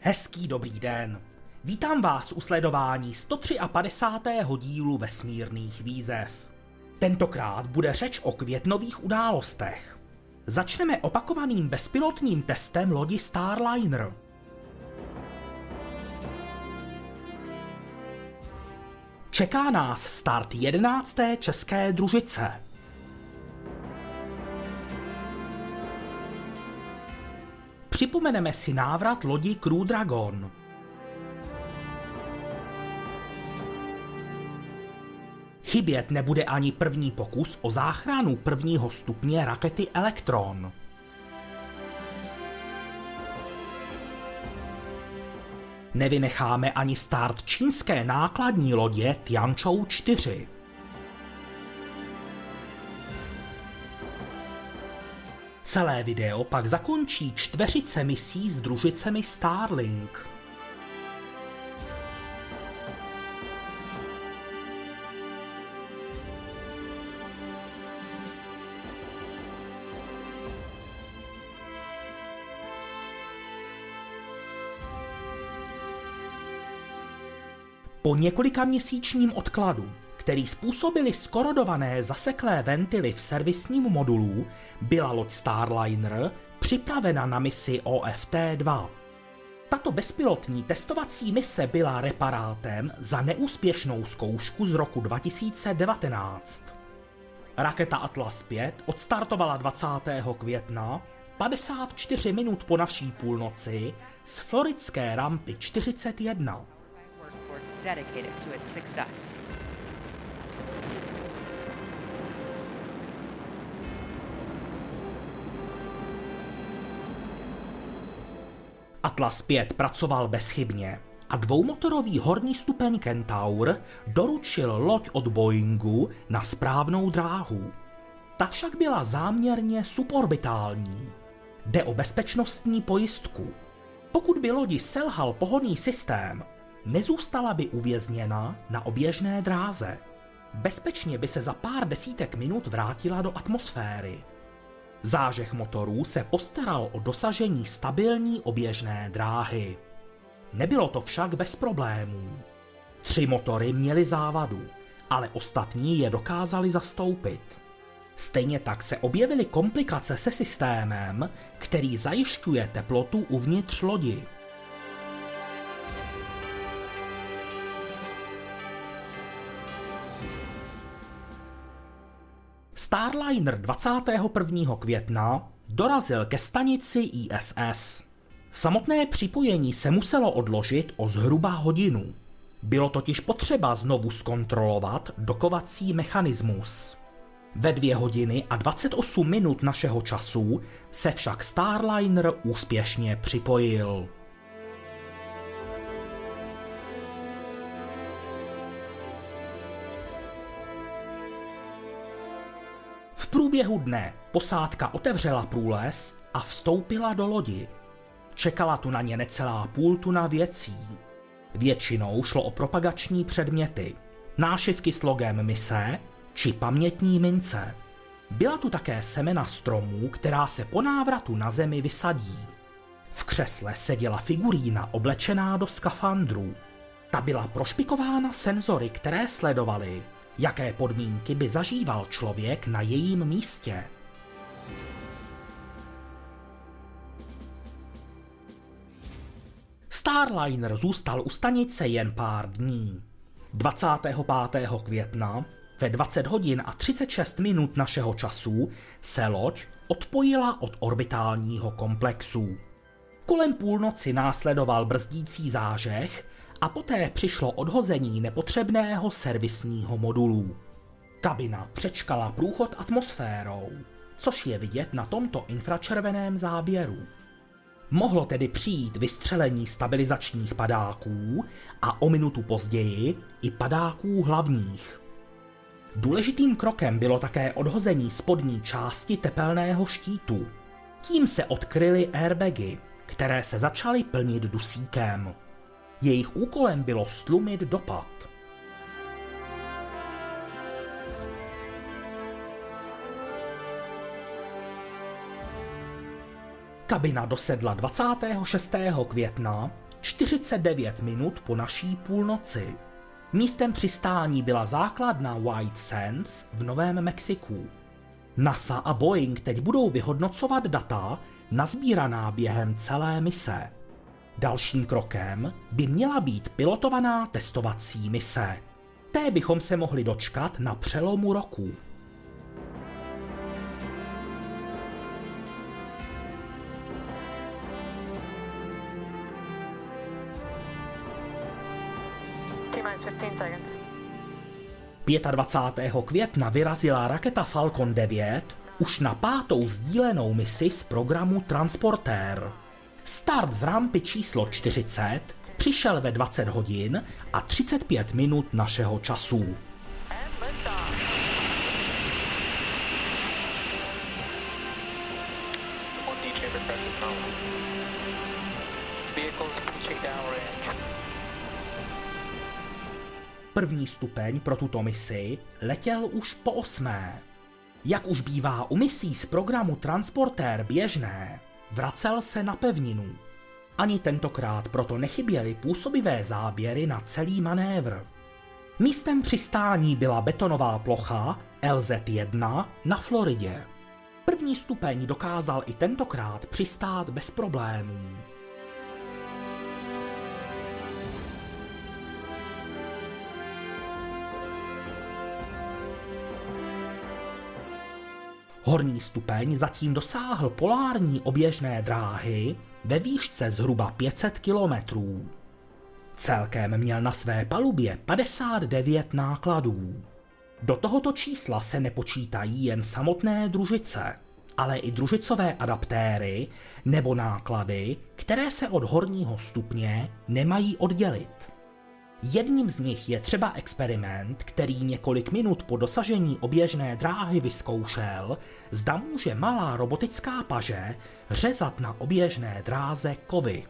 Hezký dobrý den. Vítám vás u sledování 153. dílu vesmírných výzev. Tentokrát bude řeč o květnových událostech. Začneme opakovaným bezpilotním testem lodi Starliner. Čeká nás start 11. české družice. Připomeneme si návrat lodi Crew Dragon. Chybět nebude ani první pokus o záchranu prvního stupně rakety Electron. Nevynecháme ani start čínské nákladní lodě Tianzhou 4. Celé video pak zakončí čtveřice misí s družicemi Starlink. Po několika měsíčním odkladu který způsobili skorodované zaseklé ventily v servisním modulu, byla loď Starliner připravena na misi OFT-2. Tato bezpilotní testovací mise byla reparátem za neúspěšnou zkoušku z roku 2019. Raketa Atlas 5 odstartovala 20. května 54 minut po naší půlnoci z floridské rampy 41. Atlas 5 pracoval bezchybně a dvoumotorový horní stupeň Kentaur doručil loď od Boeingu na správnou dráhu. Ta však byla záměrně suborbitální. Jde o bezpečnostní pojistku. Pokud by lodi selhal pohodný systém, nezůstala by uvězněna na oběžné dráze. Bezpečně by se za pár desítek minut vrátila do atmosféry. Zážeh motorů se postaral o dosažení stabilní oběžné dráhy. Nebylo to však bez problémů. Tři motory měly závadu, ale ostatní je dokázali zastoupit. Stejně tak se objevily komplikace se systémem, který zajišťuje teplotu uvnitř lodi. Starliner 21. května dorazil ke stanici ISS. Samotné připojení se muselo odložit o zhruba hodinu. Bylo totiž potřeba znovu zkontrolovat dokovací mechanismus. Ve dvě hodiny a 28 minut našeho času se však Starliner úspěšně připojil. Průběhu dne posádka otevřela průles a vstoupila do lodi. Čekala tu na ně necelá půl tuna věcí. Většinou šlo o propagační předměty, nášivky s logem mise či pamětní mince. Byla tu také semena stromů, která se po návratu na zemi vysadí. V křesle seděla figurína oblečená do skafandrů. Ta byla prošpikována senzory, které sledovaly, jaké podmínky by zažíval člověk na jejím místě. Starliner zůstal u stanice jen pár dní. 25. května ve 20 hodin a 36 minut našeho času se loď odpojila od orbitálního komplexu. Kolem půlnoci následoval brzdící zážeh a poté přišlo odhození nepotřebného servisního modulu. Kabina přečkala průchod atmosférou, což je vidět na tomto infračerveném záběru. Mohlo tedy přijít vystřelení stabilizačních padáků a o minutu později i padáků hlavních. Důležitým krokem bylo také odhození spodní části tepelného štítu. Tím se odkryly airbagy, které se začaly plnit dusíkem. Jejich úkolem bylo stlumit dopad. Kabina dosedla 26. května 49 minut po naší půlnoci. Místem přistání byla základna White Sands v Novém Mexiku. NASA a Boeing teď budou vyhodnocovat data nazbíraná během celé mise. Dalším krokem by měla být pilotovaná testovací mise. Té bychom se mohli dočkat na přelomu roku. T-minus 15 seconds. 25. května vyrazila raketa Falcon 9 už na pátou sdílenou misi z programu Transporter. Start z rampy číslo 40 přišel ve 20 hodin a 35 minut našeho času. První stupeň pro tuto misi letěl už po osmé. Jak už bývá u misí z programu Transportér běžné, vracel se na pevninu. Ani tentokrát proto nechyběly působivé záběry na celý manévr. Místem přistání byla betonová plocha LZ-1 na Floridě. První stupeň dokázal i tentokrát přistát bez problémů. Horní stupeň zatím dosáhl polární oběžné dráhy ve výšce zhruba 500 kilometrů. Celkem měl na své palubě 59 nákladů. Do tohoto čísla se nepočítají jen samotné družice, ale i družicové adaptéry nebo náklady, které se od horního stupně nemají oddělit. Jedním z nich je třeba experiment, který několik minut po dosažení oběžné dráhy vyzkoušel, zda může malá robotická paže řezat na oběžné dráze kovy.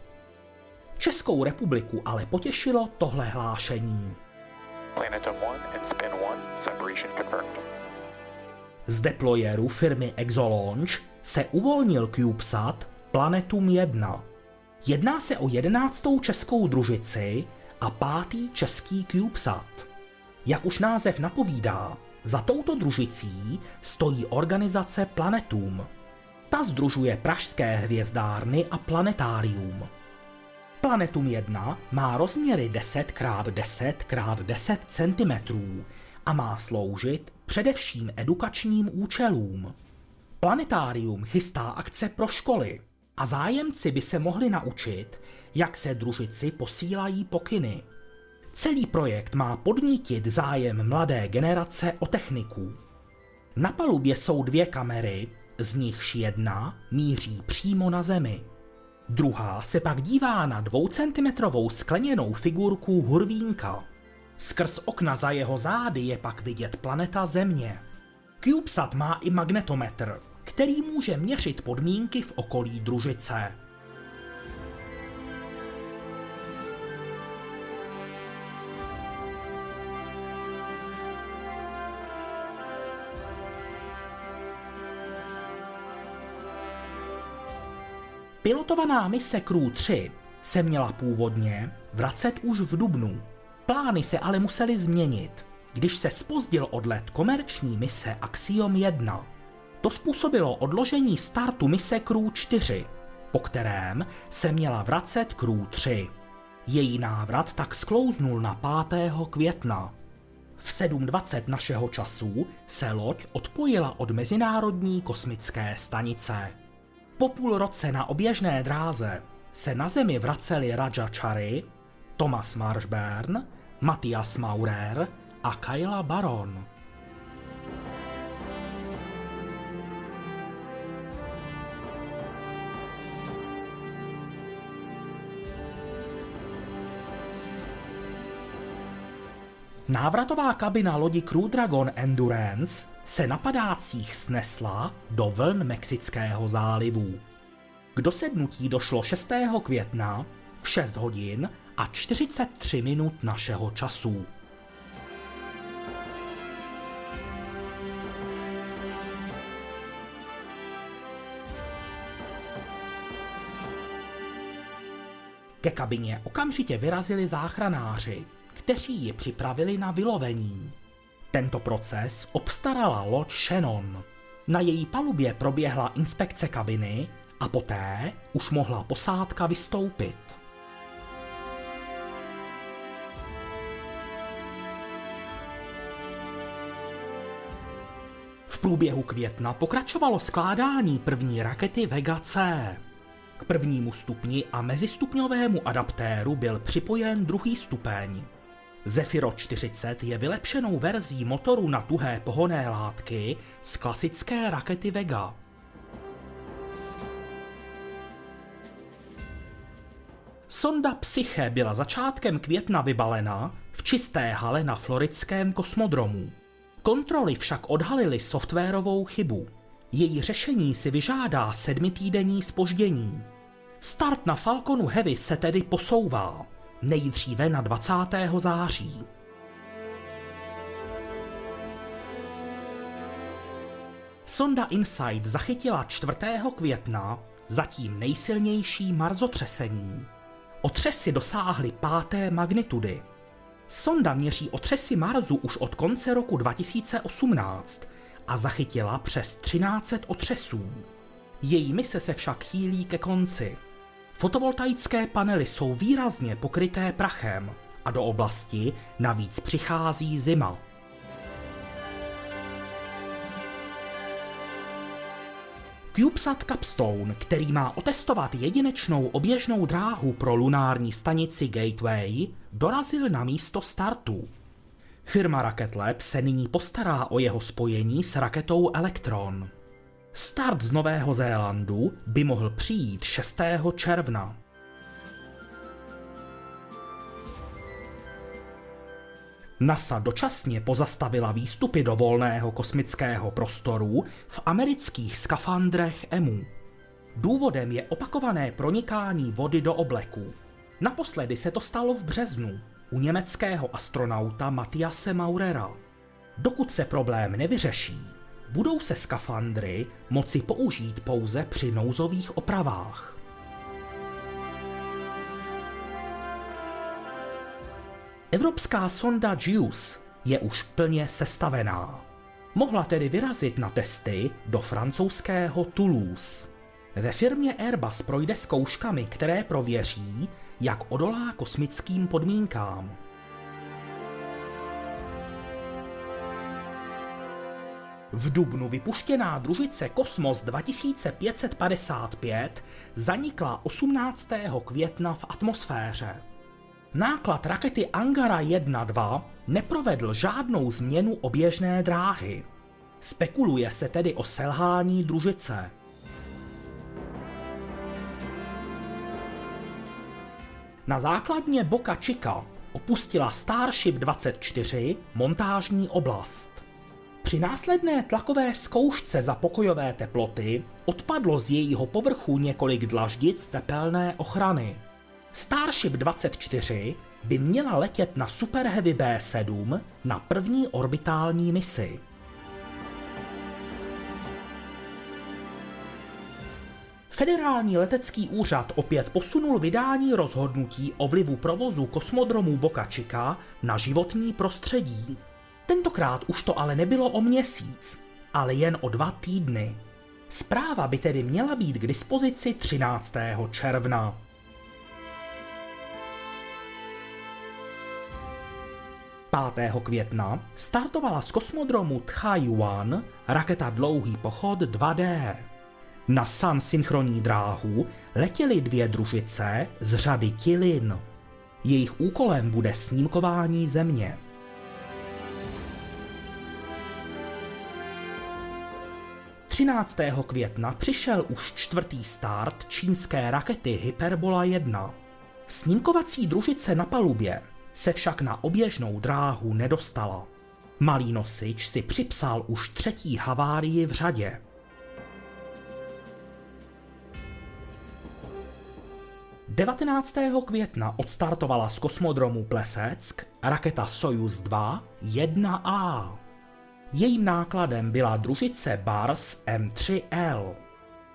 Českou republiku ale potěšilo tohle hlášení. Planetum 1 and spin 1. Separation confirmed. Z deployeru firmy Exolaunch se uvolnil CubeSat Planetum 1. Jedná se o jedenáctou českou družici a pátý český CubeSat. Jak už název napovídá, za touto družicí stojí organizace Planetum. Ta združuje pražské hvězdárny a planetárium. Planetum 1 má rozměry 10 x 10 x 10 cm a má sloužit především edukačním účelům. Planetárium chystá akce pro školy a zájemci by se mohli naučit, jak se družici posílají pokyny. Celý projekt má podnítit zájem mladé generace o techniku. Na palubě jsou dvě kamery, z nichž jedna míří přímo na zemi. Druhá se pak dívá na dvoucentimetrovou skleněnou figurku Hurvínka. Skrz okna za jeho zády je pak vidět planeta Země. CubeSat má i magnetometr, který může měřit podmínky v okolí družice. Pilotovaná mise Crew 3 se měla původně vracet už v dubnu. Plány se ale musely změnit, když se spozdil odlet komerční mise Axiom 1. To způsobilo odložení startu mise Crew 4, po kterém se měla vracet Crew 3. Její návrat tak sklouznul na 5. května. V 7.20 našeho času se loď odpojila od Mezinárodní kosmické stanice. Po půl roce na oběžné dráze se na Zemi vraceli Raja Chari, Thomas Marshburn, Matthias Maurer a Kyla Baron. Návratová kabina lodi Crew Dragon Endurance se na padácích snesla do vln Mexického zálivu. K dosednutí došlo 6. května v 6 hodin a 43 minut našeho času. Ke kabině okamžitě vyrazili záchranáři, kteří ji připravili na vylovení. Tento proces obstarala loď Shannon. Na její palubě proběhla inspekce kabiny a poté už mohla posádka vystoupit. V průběhu května pokračovalo skládání první rakety Vega C. K prvnímu stupni a mezistupňovému adaptéru byl připojen druhý stupeň. Zephyro 40 je vylepšenou verzí motoru na tuhé pohonné látky z klasické rakety Vega. Sonda Psyche byla začátkem května vybalena v čisté hale na floridském kosmodromu. Kontroly však odhalily softwarovou chybu. Její řešení si vyžádá sedmitýdenní spoždění. Start na Falconu Heavy se tedy posouvá, nejdříve na 20. září. Sonda InSight zachytila 4. května zatím nejsilnější marzotřesení. Otřesy dosáhly páté magnitudy. Sonda měří otřesy Marsu už od konce roku 2018 a zachytila přes 13 otřesů. Její mise se však chýlí ke konci. Fotovoltaické panely jsou výrazně pokryté prachem a do oblasti navíc přichází zima. CubeSat Capstone, který má otestovat jedinečnou oběžnou dráhu pro lunární stanici Gateway, dorazil na místo startu. Firma Rocket Lab se nyní postará o jeho spojení s raketou Electron. Start z Nového Zélandu by mohl přijít 6. června. NASA dočasně pozastavila výstupy do volného kosmického prostoru v amerických skafandrech EMU. Důvodem je opakované pronikání vody do obleku. Naposledy se to stalo v březnu u německého astronauta Matiase Maurera. Dokud se problém nevyřeší, budou se skafandry moci použít pouze při nouzových opravách. Evropská sonda JUICE je už plně sestavená. Mohla tedy vyrazit na testy do francouzského Toulouse. Ve firmě Airbus projde zkouškami, které prověří, jak odolá kosmickým podmínkám. V dubnu vypuštěná družice Kosmos 2555 zanikla 18. května v atmosféře. Náklad rakety Angara 1-2 neprovedl žádnou změnu oběžné dráhy. Spekuluje se tedy o selhání družice. Na základně Boca Chica opustila Starship 24 montážní oblast. Při následné tlakové zkoušce za pokojové teploty odpadlo z jejího povrchu několik dlaždic tepelné ochrany. Starship 24 by měla letět na Super Heavy B7 na první orbitální misi. Federální letecký úřad opět posunul vydání rozhodnutí o vlivu provozu kosmodromu Boca Chica na životní prostředí. Tentokrát už to ale nebylo o měsíc, ale jen o dva týdny. Zpráva by tedy měla být k dispozici 13. června. 5. května startovala z kosmodromu Tchai-Yuan raketa Dlouhý pochod 2D. Na Sun synchronní dráhu letěly dvě družice z řady Tilin. Jejich úkolem bude snímkování Země. Května přišel už čtvrtý start čínské rakety Hyperbola 1. Snímkovací družice na palubě se však na oběžnou dráhu nedostala. Malý nosič si připsal už třetí havárii v řadě. Devatenáctého května odstartovala z kosmodromu Pleseck raketa Sojus 2 1A. Jejím nákladem byla družice Bars M3L.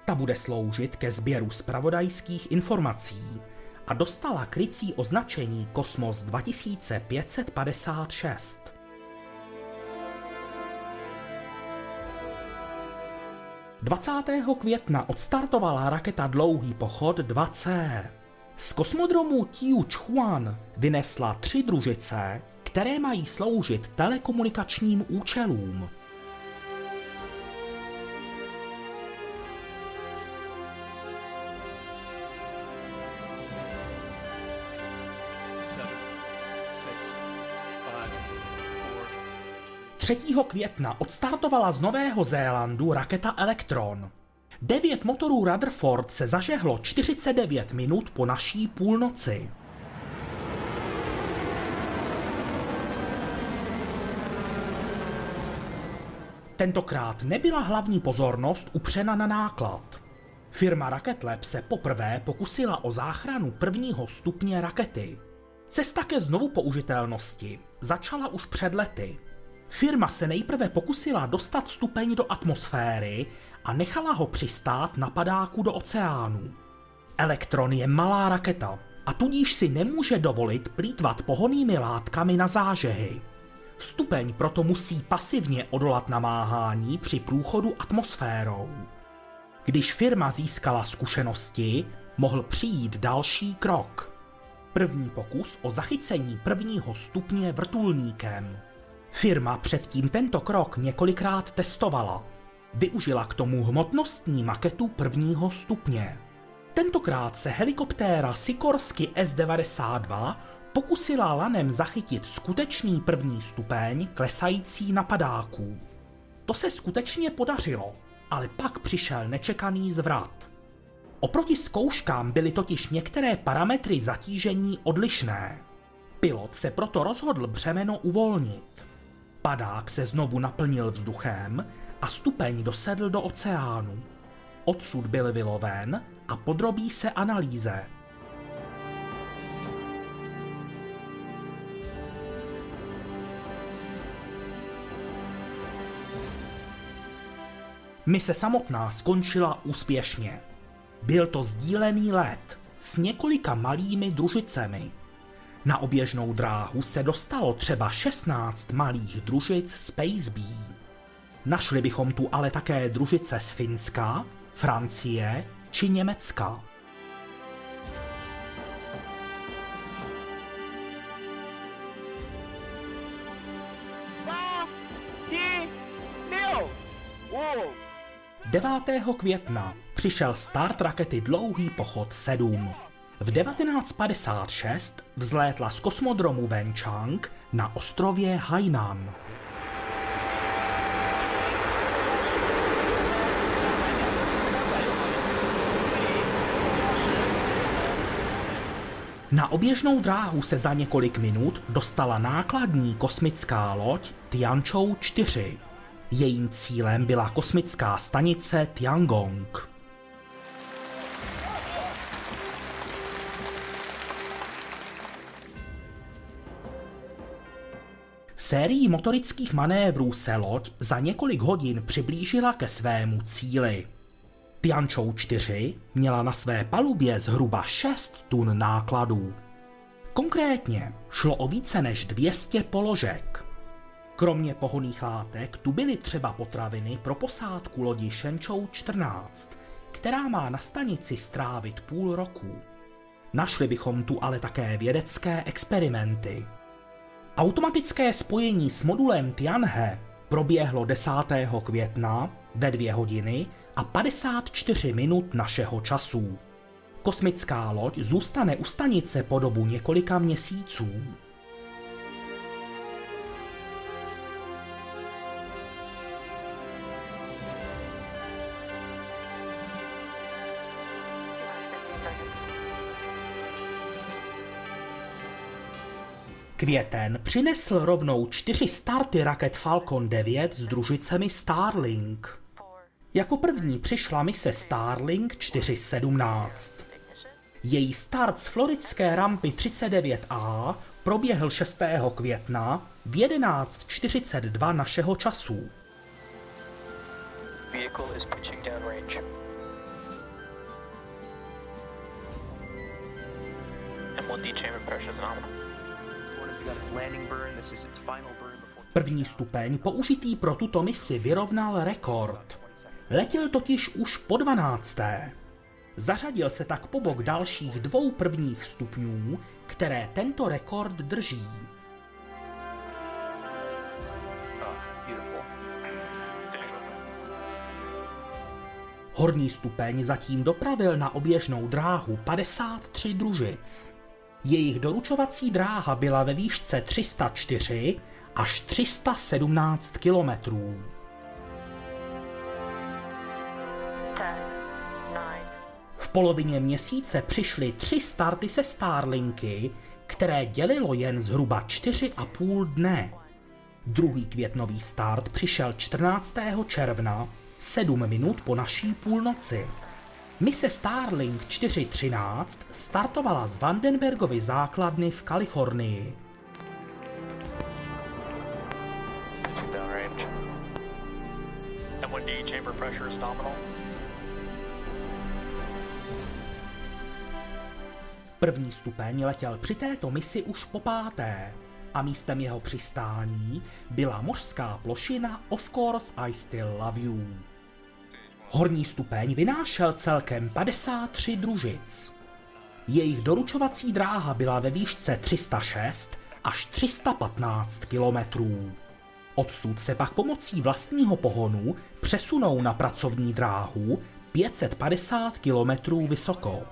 Ta bude sloužit ke sběru spravodajských informací a dostala krycí označení Kosmos 2556. Dvacátého května odstartovala raketa Dlouhý pochod 2C. Z kosmodromu Tiu Chuan vynesla tři družice, které mají sloužit telekomunikačním účelům. 3. května odstartovala z Nového Zélandu raketa Electron. Devět motorů Rutherford se zažehlo 49 minut po naší půlnoci. Tentokrát nebyla hlavní pozornost upřena na náklad. Firma Rocket Lab se poprvé pokusila o záchranu prvního stupně rakety. Cesta ke znovu použitelnosti začala už před lety. Firma se nejprve pokusila dostat stupeň do atmosféry a nechala ho přistát na padáku do oceánu. Elektron je malá raketa a tudíž si nemůže dovolit plítvat pohonými látkami na zážehy. Stupeň proto musí pasivně odolat namáhání při průchodu atmosférou. Když firma získala zkušenosti, mohl přijít další krok. První pokus o zachycení prvního stupně vrtulníkem. Firma předtím tento krok několikrát testovala. Využila k tomu hmotnostní maketu prvního stupně. Tentokrát se helikoptéra Sikorsky S-92 pokusila lanem zachytit skutečný první stupeň klesající na padáků. To se skutečně podařilo, ale pak přišel nečekaný zvrat. Oproti zkouškám byly totiž některé parametry zatížení odlišné. Pilot se proto rozhodl břemeno uvolnit. Padák se znovu naplnil vzduchem a stupeň dosedl do oceánu. Odsud byl vyloven a podrobí se analýze. Mise samotná skončila úspěšně. Byl to sdílený let s několika malými družicemi. Na oběžnou dráhu se dostalo třeba 16 malých družic Space Bee. Našli bychom tu ale také družice z Finska, Francie či Německa. 9. května přišel start rakety Dlouhý pochod 7. V 1956 vzlétla z kosmodromu Wenchang na ostrově Hainan. Na oběžnou dráhu se za několik minut dostala nákladní kosmická loď Tianzhou 4. Jejím cílem byla kosmická stanice Tiangong. Sérií motorických manévrů se loď za několik hodin přiblížila ke svému cíli. Tianzhou 4 měla na své palubě zhruba 6 tun nákladů. Konkrétně šlo o více než 200 položek. Kromě pohoných látek tu byly třeba potraviny pro posádku lodi Shenzhou 14, která má na stanici strávit půl roku. Našli bychom tu ale také vědecké experimenty. Automatické spojení s modulem Tianhe proběhlo 10. května ve 2 hodiny a 54 minut našeho času. Kosmická loď zůstane u stanice po dobu několika měsíců. Květen přinesl rovnou čtyři starty raket Falcon 9 s družicemi Starlink. Jako první přišla mise Starlink 417. Její start z floridské rampy 39A proběhl 6. května v 11.42 našeho času. Vehicle is pitching downrange. M1D chamber pressure is nominal. První stupeň použitý pro tuto misi vyrovnal rekord. Letěl totiž už po 12. Zařadil se tak po bok dalších dvou prvních stupňů, které tento rekord drží. Horní stupeň zatím dopravil na oběžnou dráhu 53 družic. Jejich doručovací dráha byla ve výšce 304 až 317 kilometrů. 10, 9, V polovině měsíce přišly tři starty se Starlinky, které dělilo jen zhruba 4,5 dne. Druhý květnový start přišel 14. června, 7 minut po naší půlnoci. Mise Starlink 413 startovala z Vandenbergovy základny v Kalifornii. Downrange. M1D chamber pressure is nominal. První stupeň letěl při této misi už po páté a místem jeho přistání byla mořská plošina Of Course I Still Love You. Horní stupeň vynášel celkem 53 družic. Jejich doručovací dráha byla ve výšce 306 až 315 kilometrů. Odsud se pak pomocí vlastního pohonu přesunou na pracovní dráhu 550 kilometrů vysoko.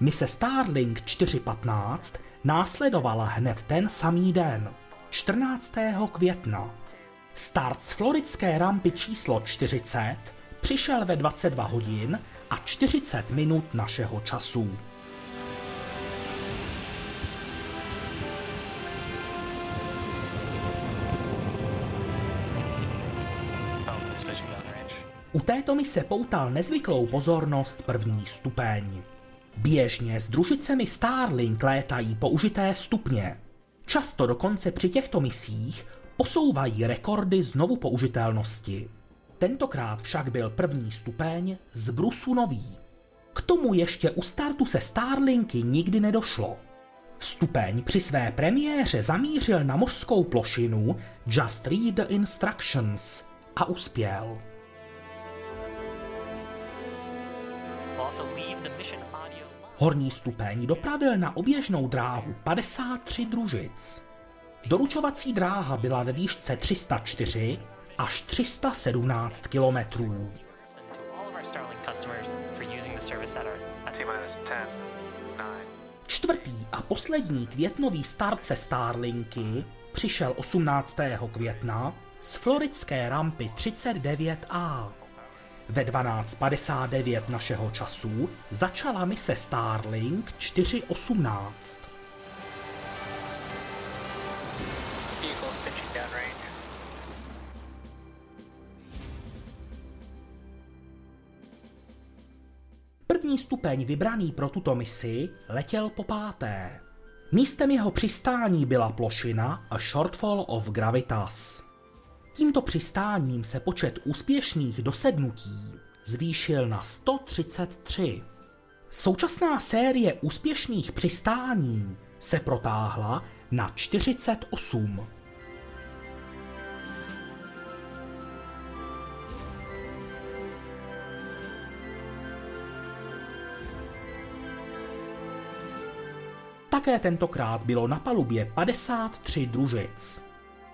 Mise Starlink 415 následovala hned ten samý den, 14. května. Start z floridské rampy číslo 40 přišel ve 22 hodin a 40 minut našeho času. U této mise poutal nezvyklou pozornost první stupeň. Běžně s družicemi Starlink létají použité stupně. Často dokonce při těchto misích posouvají rekordy znovu použitelnosti. Tentokrát však byl první stupeň z brusu nový. K tomu ještě u startu se Starlinky nikdy nedošlo. Stupeň při své premiéře zamířil na mořskou plošinu Just Read the Instructions a uspěl. Also leave the mission. Horní stupeň dopravil na oběžnou dráhu 53 družic. Doručovací dráha byla ve výšce 304 až 317 kilometrů. And to all of our Starlink customers for using the service at our at T minus 10, 9, Čtvrtý a poslední květnový start se Starlinky přišel 18. května z floridské rampy 39A. Ve 12.59 našeho času začala mise Starlink 418. vehicle pitching downrange. První stupeň vybraný pro tuto misi letěl po páté. Místem jeho přistání byla plošina a Shortfall of Gravitas. Tímto přistáním se počet úspěšných dosednutí zvýšil na 133. Současná série úspěšných přistání se protáhla na 48. Také tentokrát bylo na palubě 53 družic.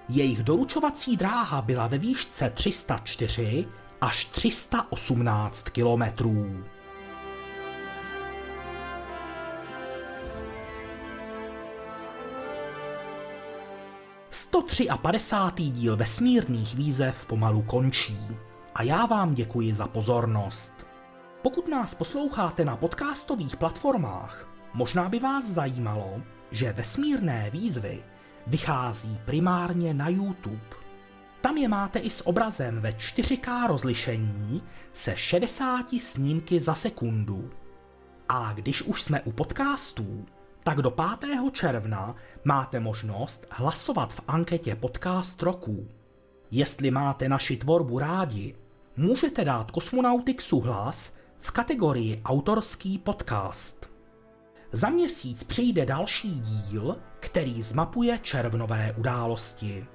Jejich doručovací dráha byla ve výšce 304 až 318 kilometrů. A padesátý díl vesmírných výzev pomalu končí a já vám děkuji za pozornost. Pokud nás posloucháte na podcastových platformách, možná by vás zajímalo, že vesmírné výzvy vychází primárně na YouTube. Tam je máte i s obrazem ve 4K rozlišení se 60 snímky za sekundu. A když už jsme u podcastů, tak do 5. června máte možnost hlasovat v anketě Podcast roku. Jestli máte naši tvorbu rádi, můžete dát Kosmonautixu hlas v kategorii Autorský podcast. Za měsíc přijde další díl, který zmapuje červnové události.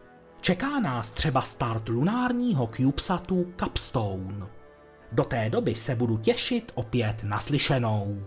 Čeká nás třeba start lunárního CubeSatu Capstone. Do té doby se budu těšit opět naslyšenou.